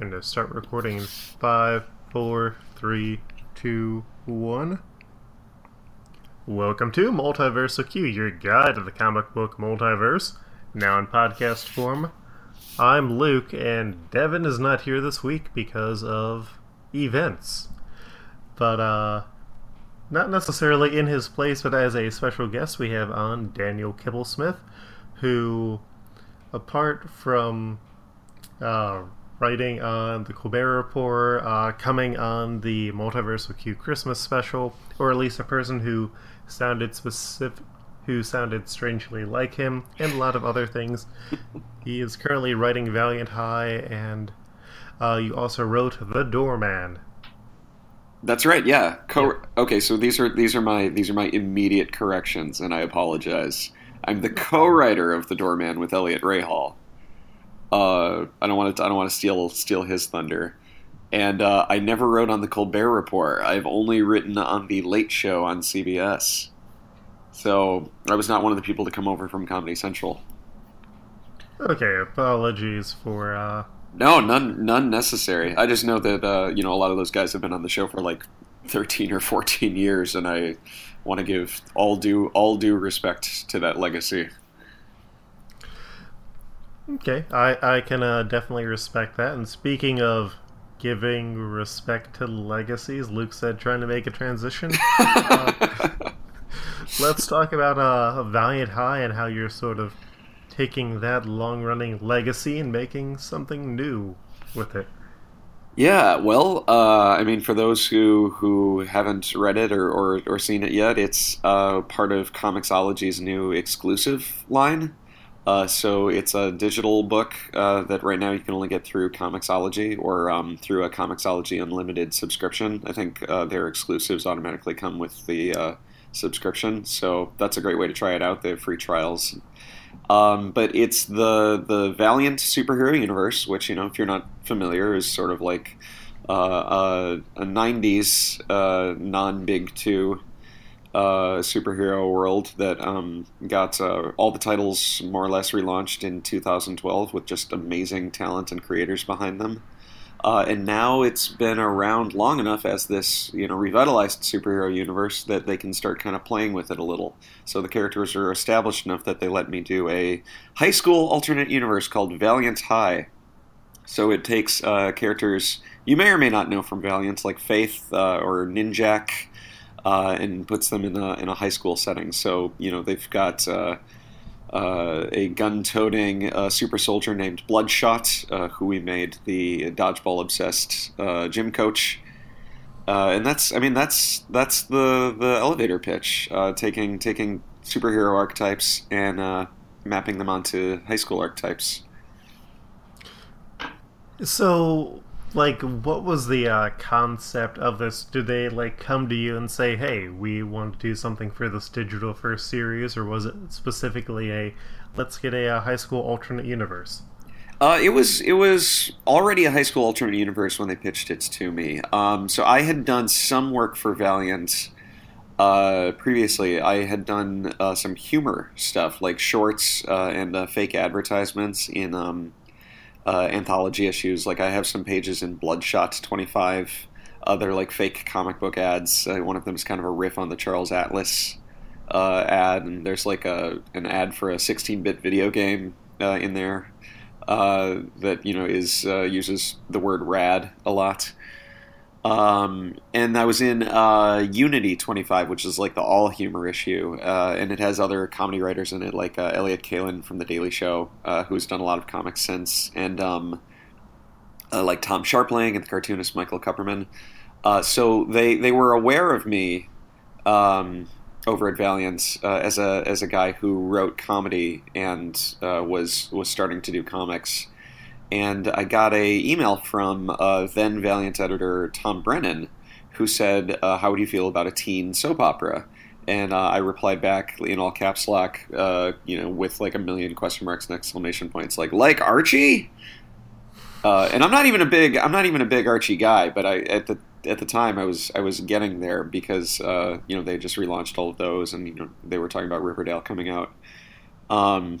Gonna start recording in five, four, three, two, one. Welcome to Multiversal Q, your guide to the comic book multiverse, now in podcast form. I'm Luke, and Devin is not here this week because of events. But, uh, not necessarily in his place, but as a special guest, we have on Daniel Kibblesmith, who, apart from uh, writing on the Colbert Report, uh, coming on the Multiversal Q Christmas special, or at least a person who sounded specific, who sounded strangely like him, and a lot of other things. he is currently writing Valiant High, and uh, you also wrote The Doorman. That's right. Yeah. Co- okay. So these are these are my these are my immediate corrections, and I apologize. I'm the co-writer of The Doorman with Eliot Rahal. Uh, I don't want to. I don't want to steal steal his thunder. And uh, I never wrote on the Colbert Report. I've only written on the Late Show on CBS. So I was not one of the people to come over from Comedy Central. Okay, apologies for. Uh... No, none, none necessary. I just know that uh, you know a lot of those guys have been on the show for like thirteen or fourteen years, and I want to give all due all due respect to that legacy. Okay, I I can uh, definitely respect that. And speaking of giving respect to legacies, Luke said trying to make a transition. uh, let's talk about uh, Valiant High and how you're sort of taking that long-running legacy and making something new with it. Yeah, well, uh, I mean, for those who who haven't read it or, or, or seen it yet, it's uh, part of Comixology's new exclusive line. Uh, so it's a digital book uh, that right now you can only get through Comixology or um, through a Comixology Unlimited subscription. I think uh, their exclusives automatically come with the uh, subscription, so that's a great way to try it out. They have free trials. Um, but it's the the Valiant superhero universe, which you know, if you're not familiar, is sort of like uh, a '90s uh, non-big two uh, superhero world that um, got uh, all the titles more or less relaunched in 2012 with just amazing talent and creators behind them. Uh, and now it's been around long enough as this, you know, revitalized superhero universe that they can start kind of playing with it a little. So the characters are established enough that they let me do a high school alternate universe called Valiant High. So it takes uh, characters you may or may not know from Valiant, like Faith uh, or Ninjak, uh, and puts them in a in a high school setting. So you know they've got uh, uh, a gun-toting uh, super soldier named Bloodshot, uh, who we made the dodgeball obsessed uh, gym coach. and that's, I mean, that's that's the the elevator pitch, taking taking superhero archetypes and mapping them onto high school archetypes. So, like what was the uh, concept of this did they like come to you and say hey we want to do something for this digital first series or was it specifically a let's get a, a high school alternate universe uh, it was it was already a high school alternate universe when they pitched it to me. Um, so I had done some work for Valiant uh, previously. I had done uh, some humor stuff like shorts uh, and uh, fake advertisements in um, uh, anthology issues. Like I have some pages in Bloodshot 25. Other like fake comic book ads. Uh, one of them is kind of a riff on the Charles Atlas uh, ad, and there's like a an ad for a 16-bit video game uh, in there uh, that you know is uh, uses the word "rad" a lot. Um, and I was in uh, Unity 25, which is like the all humor issue, uh, and it has other comedy writers in it, like uh, Elliott Kalan from The Daily Show, uh, who's done a lot of comics since, and um, uh, like Tom Scharpling and the cartoonist Michael Kupperman. Uh, so they they were aware of me um, over at Valiant as a as a guy who wrote comedy and was was starting to do comics and I got a email from uh, then Valiant editor Tom Brennan, who said, uh, "How would you feel about a teen soap opera?" And uh, I replied back in all caps lock, uh, you know, with like a million question marks and exclamation points, like "like Archie." Uh, and I'm not even a big I'm not even a big Archie guy, but I at the at the time I was I was getting there because uh, you know they just relaunched all of those, and you know they were talking about Riverdale coming out. Um,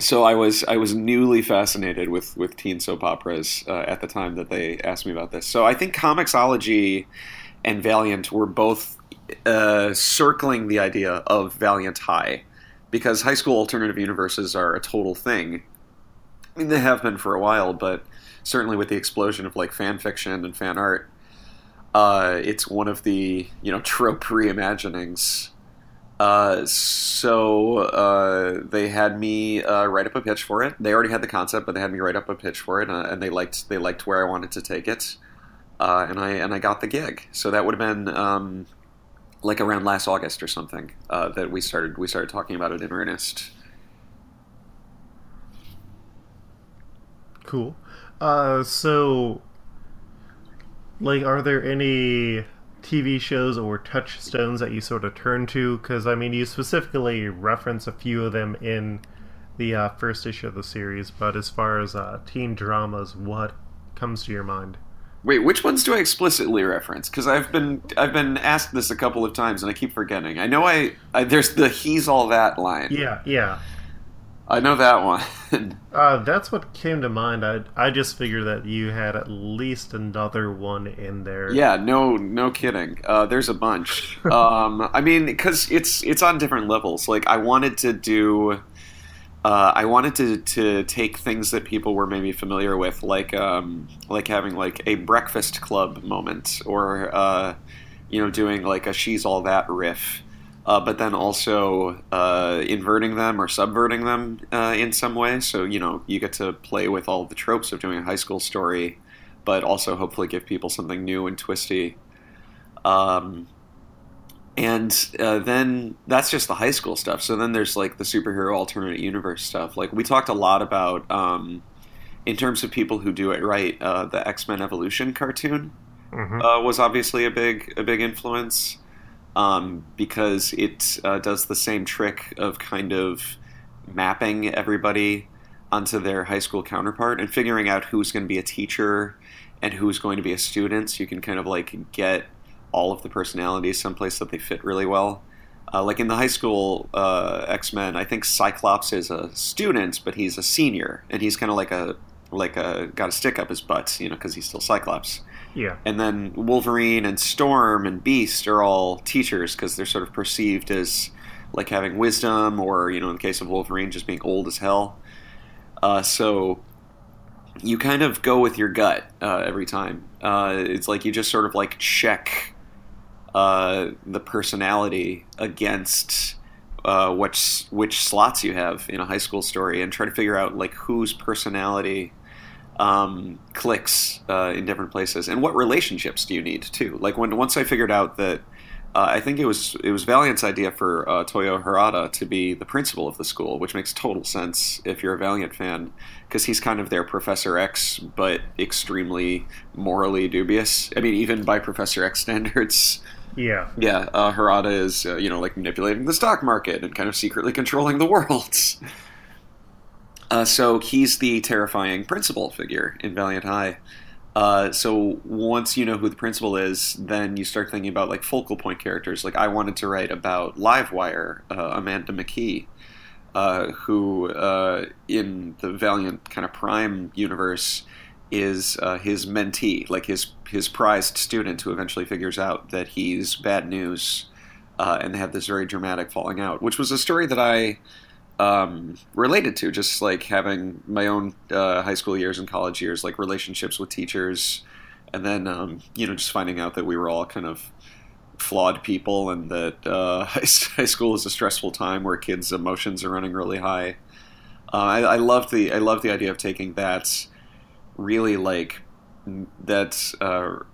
so I was I was newly fascinated with with teen soap operas uh, at the time that they asked me about this. So I think Comixology and Valiant were both uh, circling the idea of Valiant High because high school alternative universes are a total thing. I mean, they have been for a while, but certainly with the explosion of like fan fiction and fan art, uh, it's one of the you know trope reimaginings uh, so uh, they had me uh, write up a pitch for it. They already had the concept, but they had me write up a pitch for it, uh, and they liked they liked where I wanted to take it, uh, and I and I got the gig. So that would have been um, like around last August or something uh, that we started we started talking about it in earnest. Cool. so, like, are there any TV shows or touchstones that you sort of turn to? Because, I mean, you specifically reference a few of them in the uh, first issue of the series, but as far as uh, teen dramas, what comes to your mind? Wait, which ones do I explicitly reference? Because I've been I've been asked this a couple of times and I keep forgetting. I know I, I there's the "he's all that" line. Yeah, yeah. I know that one. uh, that's what came to mind. I I just figured that you had at least another one in there. Yeah, no, no kidding. Uh, there's a bunch. um, I mean, because it's it's on different levels. Like I wanted to do. Uh, I wanted to, to take things that people were maybe familiar with, like um, like having like a Breakfast Club moment, or uh, you know, doing like a "She's All That" riff, uh, but then also uh, inverting them or subverting them uh, in some way. So you know you get to play with all the tropes of doing a high school story, but also hopefully give people something new and twisty. Um, and uh, then that's just the high school stuff. So then there's like the superhero alternate universe stuff. Like we talked a lot about um, in terms of people who do it right. Uh, the X Men Evolution cartoon mm-hmm. Uh, was obviously a big a big influence um, because it uh, does the same trick of kind of mapping everybody onto their high school counterpart and figuring out who's going to be a teacher and who's going to be a student. So you can kind of like get all of the personalities someplace that they fit really well. Uh, like in the high school uh, X Men, I think Cyclops is a student, but he's a senior, and he's kind of like a like a got a stick up his butt, you know, because he's still Cyclops. Yeah. And then Wolverine and Storm and Beast are all teachers because they're sort of perceived as like having wisdom, or you know, in the case of Wolverine, just being old as hell. Uh, so you kind of go with your gut uh, every time. Uh, it's like you just sort of like check uh, the personality against uh, which which slots you have in a high school story, and try to figure out like whose personality um, clicks uh, in different places, and what relationships do you need too? Like when once I figured out that uh, I think it was it was Valiant's idea for uh, Toyo Harada to be the principal of the school, which makes total sense if you're a Valiant fan, because he's kind of their Professor X, but extremely morally dubious. I mean, even by Professor X standards. Yeah, yeah. Uh, Harada is uh, you know like manipulating the stock market and kind of secretly controlling the world. Uh, so he's the terrifying principal figure in Valiant High. Uh, so once you know who the principal is, then you start thinking about like focal point characters. Like I wanted to write about Livewire, uh, Amanda McKee, uh, who uh, in the Valiant kind of Prime universe is uh, his mentee, like his his prized student, who eventually figures out that he's bad news, and they have this very dramatic falling out, which was a story that I um, related to, just like having my own uh, high school years and college years, like relationships with teachers, and then um, you know just finding out that we were all kind of flawed people, and that uh, high school is a stressful time where kids' emotions are running really high. Uh, I, I love the I love the idea of taking that really like that uh,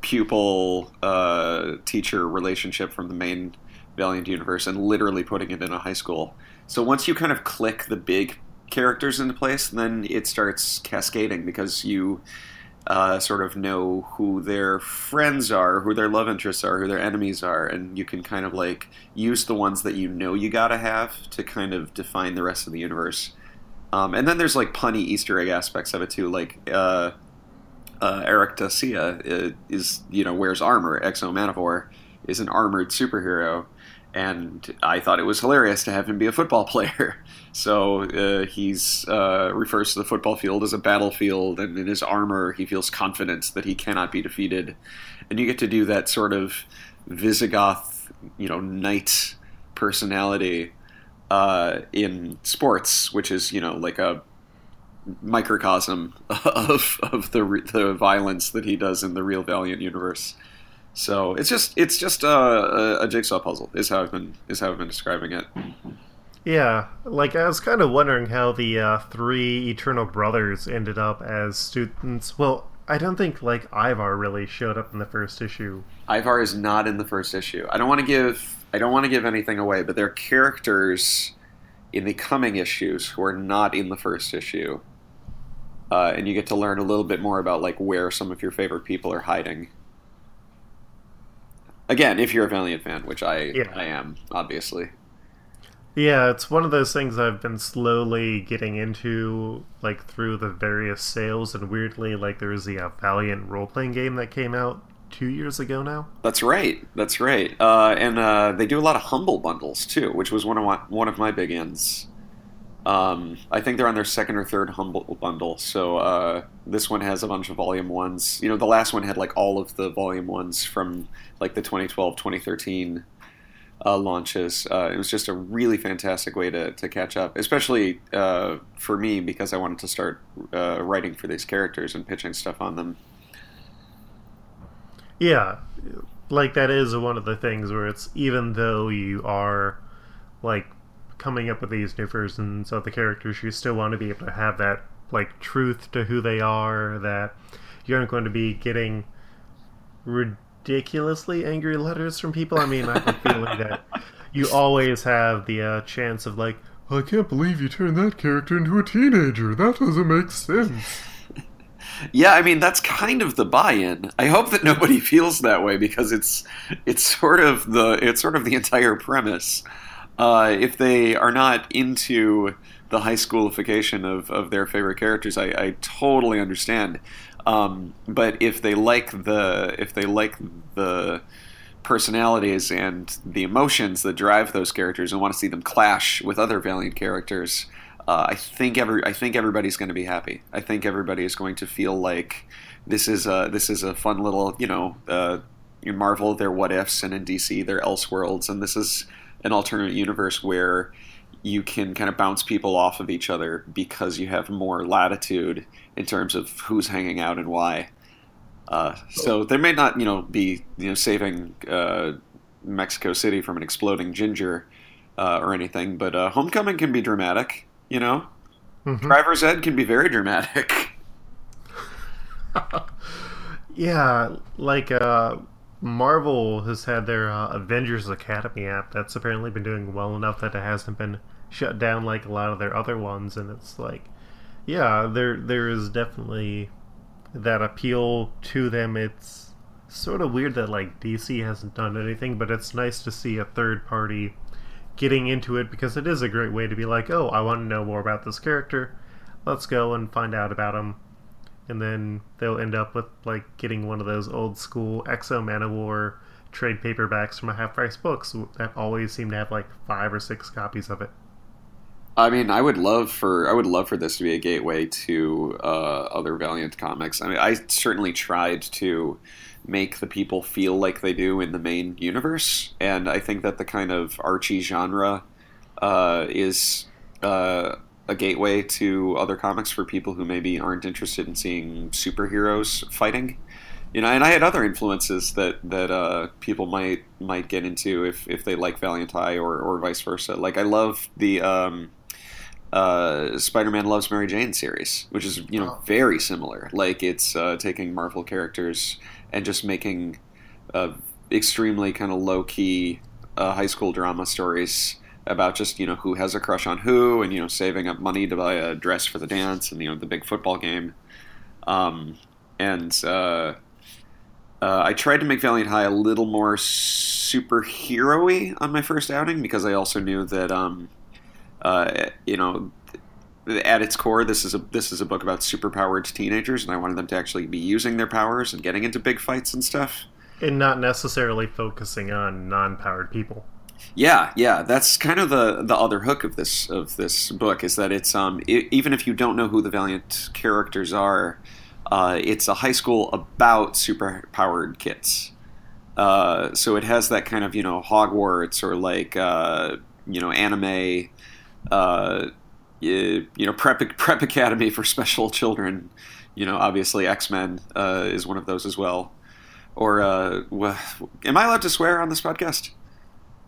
pupil uh, teacher relationship from the main Valiant universe and literally putting it in a high school so once you kind of click the big characters into place, then it starts cascading because you uh, sort of know who their friends are, who their love interests are, who their enemies are, and you can kind of like use the ones that you know you gotta have to kind of define the rest of the universe. Um, and then there's like punny Easter egg aspects of it too, like uh, uh, Aric Dacia uh, is you know wears armor. X-O Manowar is an armored superhero, and I thought it was hilarious to have him be a football player. So uh, he's uh, refers to the football field as a battlefield, and in his armor, he feels confident that he cannot be defeated. And you get to do that sort of Visigoth, you know, knight personality uh, in sports, which is you know like a microcosm of of the the violence that he does in the real Valiant universe. So it's just it's just a, a, a, jigsaw puzzle is how I've been is how I've been describing it. Yeah, like I was kind of wondering how the uh, three Eternal Brothers ended up as students. Well, I don't think like Ivar really showed up in the first issue. Ivar is not in the first issue. I don't want to give I don't want to give anything away, but there are characters in the coming issues who are not in the first issue. Uh, and you get to learn a little bit more about like where some of your favorite people are hiding. Again, if you're a Valiant fan, which I yeah. I am, obviously. Yeah, it's one of those things I've been slowly getting into, like through the various sales, and weirdly, like there was the uh, Valiant role playing game that came out two years ago now. That's right. That's right. Uh, and uh, they do a lot of humble bundles too, which was one of my, one of my big ends. Um, I think they're on their second or third humble bundle. So uh, this one has a bunch of volume ones. You know, the last one had like all of the volume ones from like the 2012, 2013 uh, launches. Uh, it was just a really fantastic way to, to catch up, especially uh, for me because I wanted to start uh, writing for these characters and pitching stuff on them. Yeah, like that is one of the things where it's even though you are like coming up with these new versions of the characters, you still want to be able to have that like truth to who they are. That you aren't going to be getting ridiculously angry letters from people. I mean, I have a feeling that you always have the uh, chance of like, I can't believe you turned that character into a teenager. That doesn't make sense. yeah, I mean that's kind of the buy-in. I hope that nobody feels that way because it's it's sort of the it's sort of the entire premise uh, if they are not into the high schoolification of, of their favorite characters, I, I totally understand. Um, but if they like the if they like the personalities and the emotions that drive those characters and want to see them clash with other Valiant characters, uh, I think every I think everybody's going to be happy. I think everybody is going to feel like this is a this is a fun little you know uh, in Marvel they're what ifs and in DC they're Elseworlds and this is an alternate universe where you can kind of bounce people off of each other because you have more latitude in terms of who's hanging out and why. Uh, so they may not, you know, be you know saving uh, Mexico City from an exploding ginger uh, or anything, but uh, Homecoming can be dramatic. You know, mm-hmm. Driver's Ed can be very dramatic. yeah, like uh, Marvel has had their uh, Avengers Academy app that's apparently been doing well enough that it hasn't been shut down like a lot of their other ones, and it's like, yeah, there there is definitely that appeal to them. It's sort of weird that like DC hasn't done anything, but it's nice to see a third party getting into it because it is a great way to be like, oh, I want to know more about this character. Let's go and find out about him and then they'll end up with like getting one of those old school X-O Manowar trade paperbacks from a half price books that always seem to have like five or six copies of it. I mean, I would love for I would love for this to be a gateway to uh, other Valiant comics. I mean, I certainly tried to make the people feel like they do in the main universe, and I think that the kind of Archie genre uh, is uh, a gateway to other comics for people who maybe aren't interested in seeing superheroes fighting. You know, and I had other influences that that uh, people might might get into if, if they like Valiant High or, or vice versa. Like I love the um, uh, Spider-Man Loves Mary Jane series, which is you know very similar. Like it's uh, taking Marvel characters and just making uh, extremely kind of low key uh, high school drama stories about just you know who has a crush on who, and you know saving up money to buy a dress for the dance, and you know the big football game. Um, and uh, uh, I tried to make Valiant High a little more superhero-y on my first outing because I also knew that um, uh, you know at its core this is a this is a book about superpowered teenagers, and I wanted them to actually be using their powers and getting into big fights and stuff, and not necessarily focusing on non-powered people. Yeah, yeah, that's kind of the the other hook of this of this book is that it's um i even if you don't know who the Valiant characters are, uh, it's a high school about super powered kids. Uh, so it has that kind of you know Hogwarts or like uh, you know anime, uh, you, you know prep prep academy for special children. You know, obviously X Men uh, is one of those as well. Or uh, am I allowed to swear on this podcast?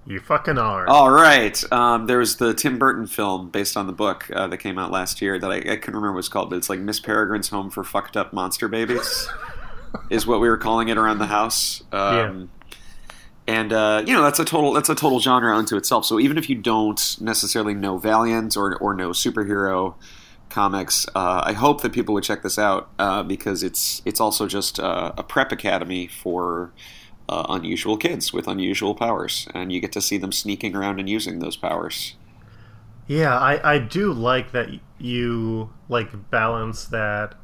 You fucking are. All right. Um, there was the Tim Burton film based on the book uh, that came out last year that I, I couldn't remember what it's called, but it's like Miss Peregrine's Home for Fucked Up Monster Babies, is what we were calling it around the house. Um, yeah. And uh, you know that's a total that's a total genre unto itself. So even if you don't necessarily know Valiant or or know superhero comics, uh, I hope that people would check this out uh, because it's it's also just uh, a prep academy for uh, unusual kids with unusual powers, and you get to see them sneaking around and using those powers. Yeah, I, I do like that you like balance that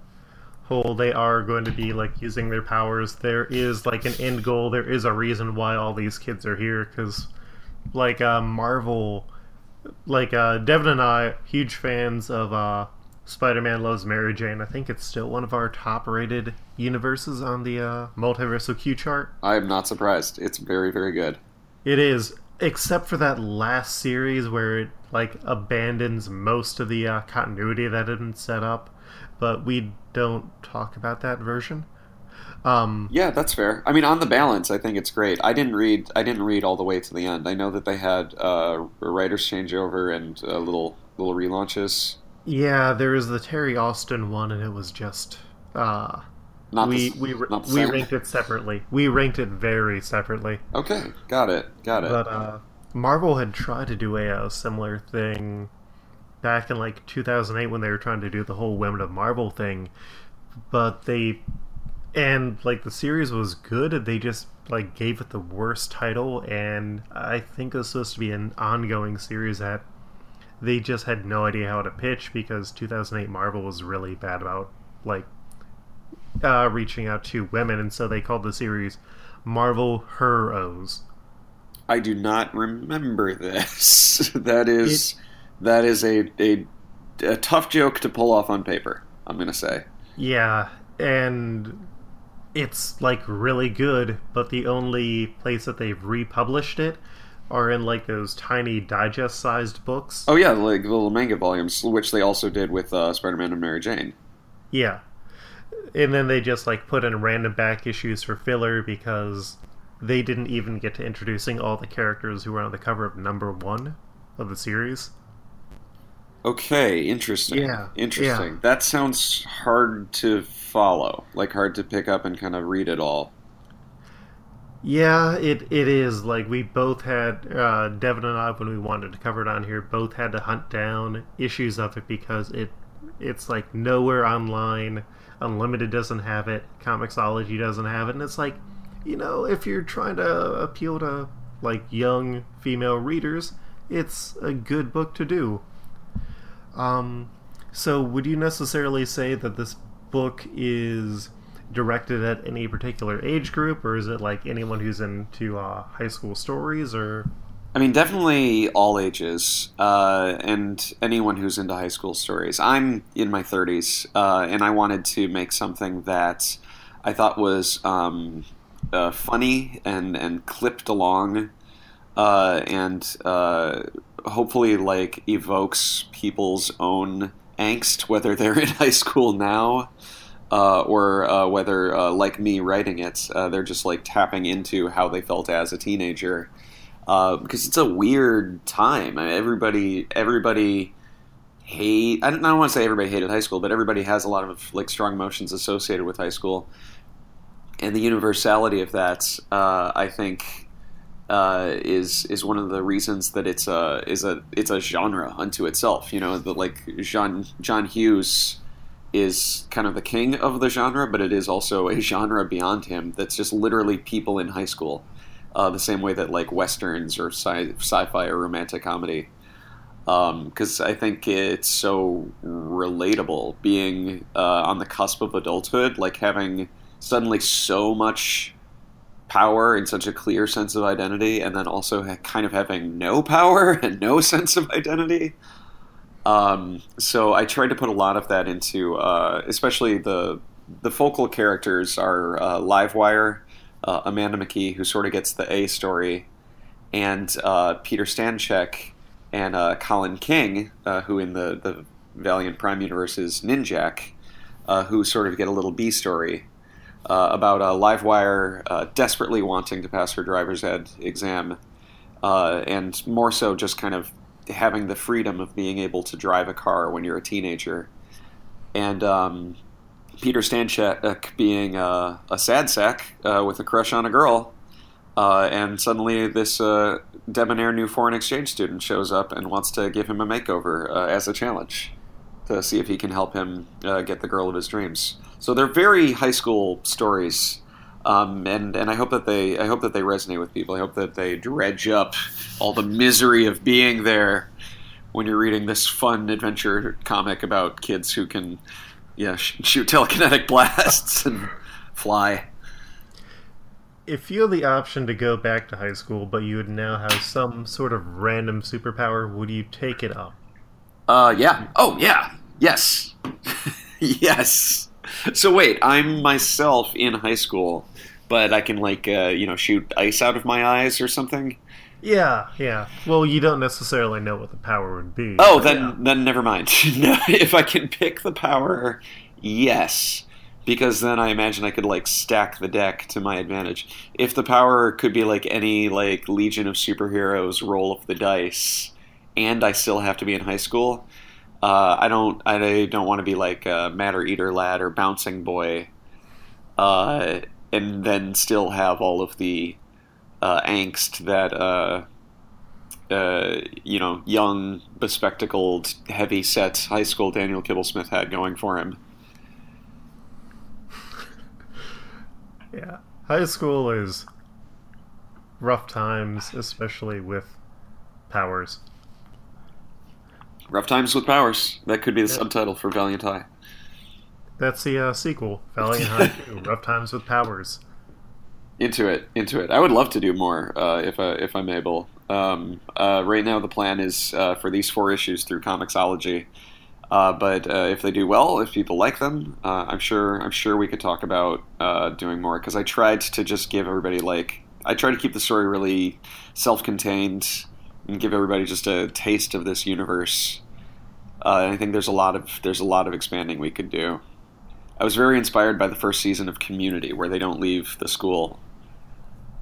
whole they are going to be like using their powers. There is like an end goal. There is a reason why all these kids are here because like uh, Marvel, like uh, Devin and I, huge fans of uh, Spider-Man Loves Mary Jane. I think it's still one of our top-rated universes on the uh, Multiversal Q chart. I am not surprised. It's very, very good. It is, except for that last series where it like abandons most of the uh, continuity that had been set up. But we don't talk about that version. Um, yeah, that's fair. I mean, on the balance, I think it's great. I didn't read. I didn't read all the way to the end. I know that they had uh, a writer's changeover and uh, little little relaunches. Yeah, there was the Terry Austin one, and it was just uh, not we the, we not we ranked it separately. We ranked it very separately. Okay, got it, got it. But uh, Marvel had tried to do a, a, similar thing back in like 2008 when they were trying to do the whole Women of Marvel thing, but they and like the series was good. They just like gave it the worst title, and I think it was supposed to be an ongoing series that they just had no idea how to pitch because 2008 Marvel was really bad about like uh, reaching out to women, and so they called the series Marvel Heroes. I do not remember this. that is it, that is a, a a tough joke to pull off on paper. I'm gonna say. Yeah, and it's like really good, but the only place that they've republished it are in like those tiny digest-sized books. Oh yeah, like the little manga volumes, which they also did with uh, Spider-Man and Mary Jane. Yeah, and then they just like put in random back issues for filler because they didn't even get to introducing all the characters who were on the cover of number one of the series. Okay, interesting. Yeah, interesting. Yeah. That sounds hard to follow, like hard to pick up and kind of read it all. Yeah, it, it is. Like, we both had, uh, Devin and I, when we wanted to cover it on here, both had to hunt down issues of it because it it's like nowhere online. Unlimited doesn't have it. Comixology doesn't have it. And it's like, you know, if you're trying to appeal to, like, young female readers, it's a good book to do. Um, so, would you necessarily say that this book is directed at any particular age group, or is it like anyone who's into uh, high school stories, or? I mean, definitely all ages, uh, and anyone who's into high school stories. I'm in my 30s, uh, and I wanted to make something that I thought was um, uh, funny and and clipped along, uh, and uh, hopefully like evokes people's own angst, whether they're in high school now uh, or uh, whether, uh, like me writing it, uh, they're just like tapping into how they felt as a teenager. Uh, because it's a weird time. I mean, everybody, everybody hate. I don't, I don't want to say everybody hated high school, but everybody has a lot of like strong emotions associated with high school, and the universality of that, uh, I think, is is one of the reasons that it's a is a it's a genre unto itself. You know, the like John John Hughes is kind of the king of the genre, but it is also a genre beyond him that's just literally people in high school. Uh, the same way that like westerns or sci- fi or romantic comedy, because um, I think it's so relatable being uh, on the cusp of adulthood, like having suddenly so much power and such a clear sense of identity, and then also kind of having no power and no sense of identity. Um, so I tried to put a lot of that into, uh, especially the the focal characters are uh, Livewire, uh, Amanda McKee, who sort of gets the A story, and uh, Peter Stanchek and uh, Colin King, uh, who in the the Valiant Prime universe is Ninjak, uh, who sort of get a little B story uh, about a Livewire uh, desperately wanting to pass her driver's ed exam, uh, and more so just kind of having the freedom of being able to drive a car when you're a teenager, and um, Peter Stanchek being uh, a sad sack uh, with a crush on a girl. Uh, and suddenly, this uh, debonair new foreign exchange student shows up and wants to give him a makeover uh, as a challenge to see if he can help him uh, get the girl of his dreams. So they're very high school stories, um, and and I hope that they I hope that they resonate with people. I hope that they dredge up all the misery of being there when you're reading this fun adventure comic about kids who can yeah sh- shoot telekinetic blasts and fly. If you had the option to go back to high school, but you would now have some sort of random superpower, would you take it up? Uh, yeah. Oh, yeah. Yes. yes. So wait, I'm myself in high school, but I can like uh, you know shoot ice out of my eyes or something. Yeah, yeah. Well, you don't necessarily know what the power would be. Oh, then yeah. then never mind. no, if I can pick the power, yes. Because then I imagine I could like stack the deck to my advantage. If the power could be like any like Legion of Superheroes roll of the dice, and I still have to be in high school, uh, I don't I don't want to be like a Matter Eater Lad or Bouncing Boy, uh, and then still have all of the uh, angst that uh, uh, you know young, bespectacled, heavy set high school Daniel Kibblesmith had going for him. Yeah. High school is rough times, especially with powers. Rough Times with Powers. That could be the subtitle for Valiant High. That's the uh, sequel, Valiant High 2, Rough Times with Powers. Into it, into it. I would love to do more uh, if I, if I'm able. Um, uh, right now, the plan is uh, for these four issues through Comixology. Uh, but uh, if they do well, if people like them, uh, I'm sure I'm sure we could talk about uh, doing more. Because I tried to just give everybody like I tried to keep the story really self-contained and give everybody just a taste of this universe. Uh, and I think there's a lot of there's a lot of expanding we could do. I was very inspired by the first season of Community, where they don't leave the school,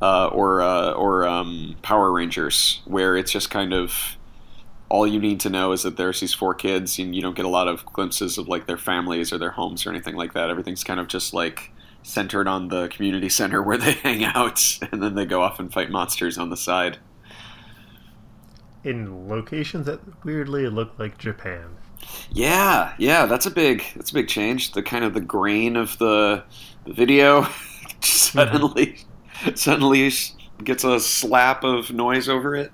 uh, or uh, or um, Power Rangers, where it's just kind of all you need to know is that there's these four kids, and you don't get a lot of glimpses of like their families or their homes or anything like that. Everything's kind of just like centered on the community center where they hang out, and then they go off and fight monsters on the side. In locations that weirdly look like Japan. Yeah, yeah, that's a big that's a big change. The kind of the grain of the, the video suddenly mm-hmm. suddenly gets a slap of noise over it.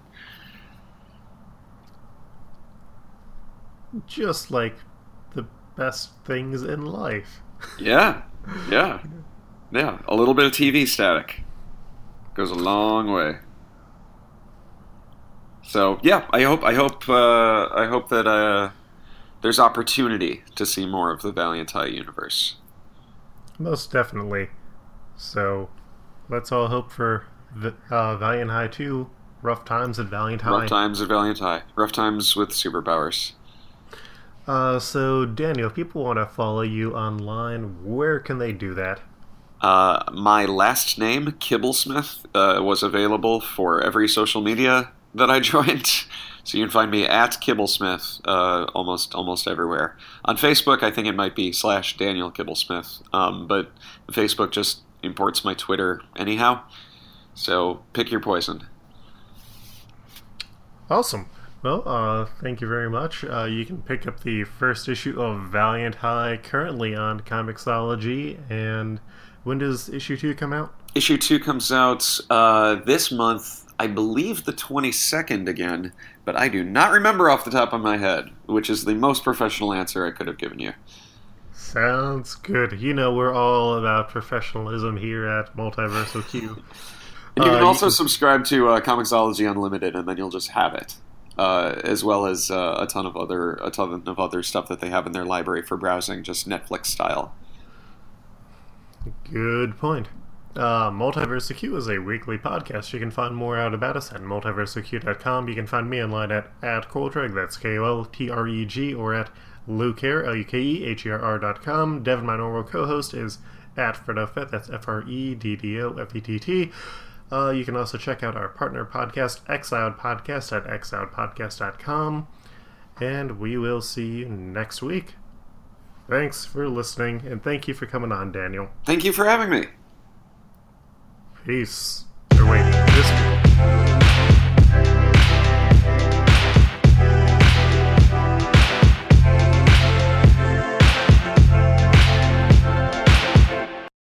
Just like the best things in life. Yeah, yeah, yeah. A little bit of TV static goes a long way. So yeah, I hope I hope uh, I hope that uh, there's opportunity to see more of the Valiant High universe. Most definitely. So, let's all hope for v- uh, Valiant High 2, Rough Times at Valiant High. Rough times at Valiant High. Rough times with superpowers. Uh, so, Daniel, if people want to follow you online, where can they do that? Uh, my last name, Kibblesmith, uh, was available for every social media that I joined. So you can find me at Kibblesmith uh, almost almost everywhere. On Facebook, I think it might be slash Daniel Kibblesmith, um, but Facebook just imports my Twitter anyhow. So pick your poison. Awesome. Well, uh, thank you very much. Uh, you can pick up the first issue of Valiant High currently on Comixology. And when does issue 2 come out? Issue two comes out uh, this month, I believe the 22nd again, but I do not remember off the top of my head, which is the most professional answer I could have given you. Sounds good. You know, we're all about professionalism here at Multiversal Q. And you can Uh, also you- subscribe to uh, Comixology Unlimited, and then you'll just have it, uh, as well as uh, a ton of other a ton of other stuff that they have in their library for browsing, just Netflix style. Good point. Uh, Multiverse Q is a weekly podcast. You can find more out about us at multiverseq.com. You can find me online at, at Koltreg, that's K O L T R E G, or at Lukeherr, L U K E H E R R dot com. Devin, my normal co host, is at FreddoFett, that's F R E D D O F E T T. Uh, you can also check out our partner podcast, Xloud Podcast, at xloudpodcast.com. And we will see you next week. Thanks for listening, and thank you for coming on, Daniel. Thank you for having me. Peace. Or wait, this.